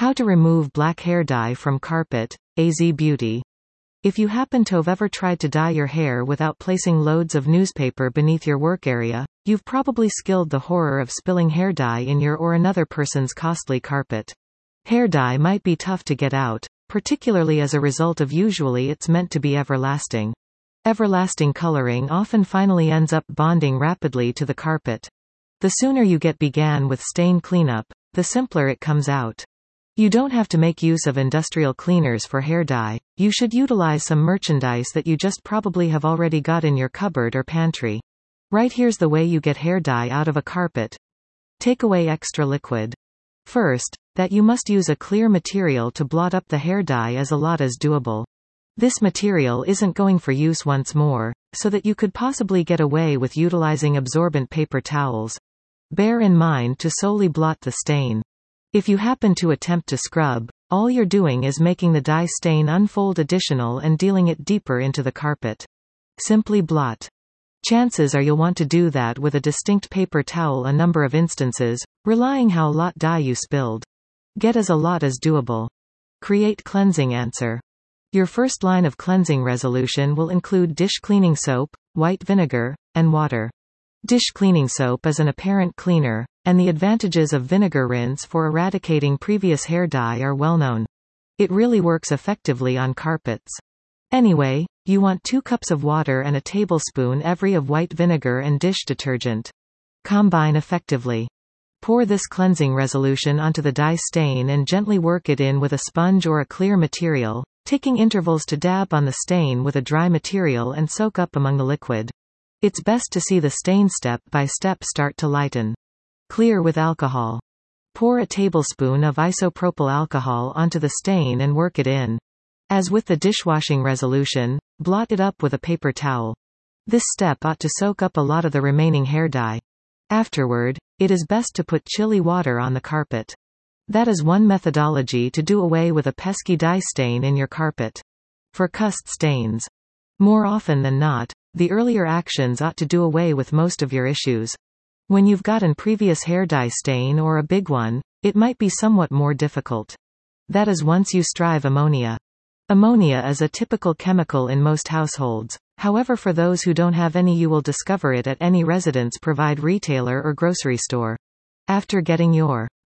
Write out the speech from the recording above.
How to remove black hair dye from carpet, AZ Beauty. If you happen to have ever tried to dye your hair without placing loads of newspaper beneath your work area, you've probably skilled the horror of spilling hair dye in your or another person's costly carpet. Hair dye might be tough to get out, particularly as a result of usually it's meant to be everlasting. Everlasting coloring often finally ends up bonding rapidly to the carpet. The sooner you get began with stain cleanup, the simpler it comes out. You don't have to make use of industrial cleaners for hair dye, you should utilize some merchandise that you just probably have already got in your cupboard or pantry. Right here's the way you get hair dye out of a carpet. Take away extra liquid. First, that you must use a clear material to blot up the hair dye as a lot is doable. This material isn't going for use once more, so that you could possibly get away with utilizing absorbent paper towels. Bear in mind to solely blot the stain. If you happen to attempt to scrub, all you're doing is making the dye stain unfold additional and dealing it deeper into the carpet. Simply blot. Chances are you'll want to do that with a distinct paper towel a number of instances, relying how lot dye you spilled. Get as a lot as doable. Create cleansing answer. Your first line of cleansing resolution will include dish cleaning soap, white vinegar, and water. Dish cleaning soap is an apparent cleaner, and the advantages of vinegar rinse for eradicating previous hair dye are well known. It really works effectively on carpets. Anyway, you want 2 cups of water and a tablespoon every of white vinegar and dish detergent. Combine effectively. Pour this cleansing resolution onto the dye stain and gently work it in with a sponge or a clear material, taking intervals to dab on the stain with a dry material and soak up among the liquid. It's best to see the stain step by step start to lighten. Clear with alcohol. Pour a tablespoon of isopropyl alcohol onto the stain and work it in. As with the dishwashing resolution, blot it up with a paper towel. This step ought to soak up a lot of the remaining hair dye. Afterward, it is best to put chilly water on the carpet. That is one methodology to do away with a pesky dye stain in your carpet. For cust stains. More often than not, the earlier actions ought to do away with most of your issues. When you've got an previous hair dye stain or a big one, it might be somewhat more difficult. That is once you strive ammonia. Ammonia is a typical chemical in most households. However for those who don't have any you will discover it at any residence provide retailer or grocery store. After getting your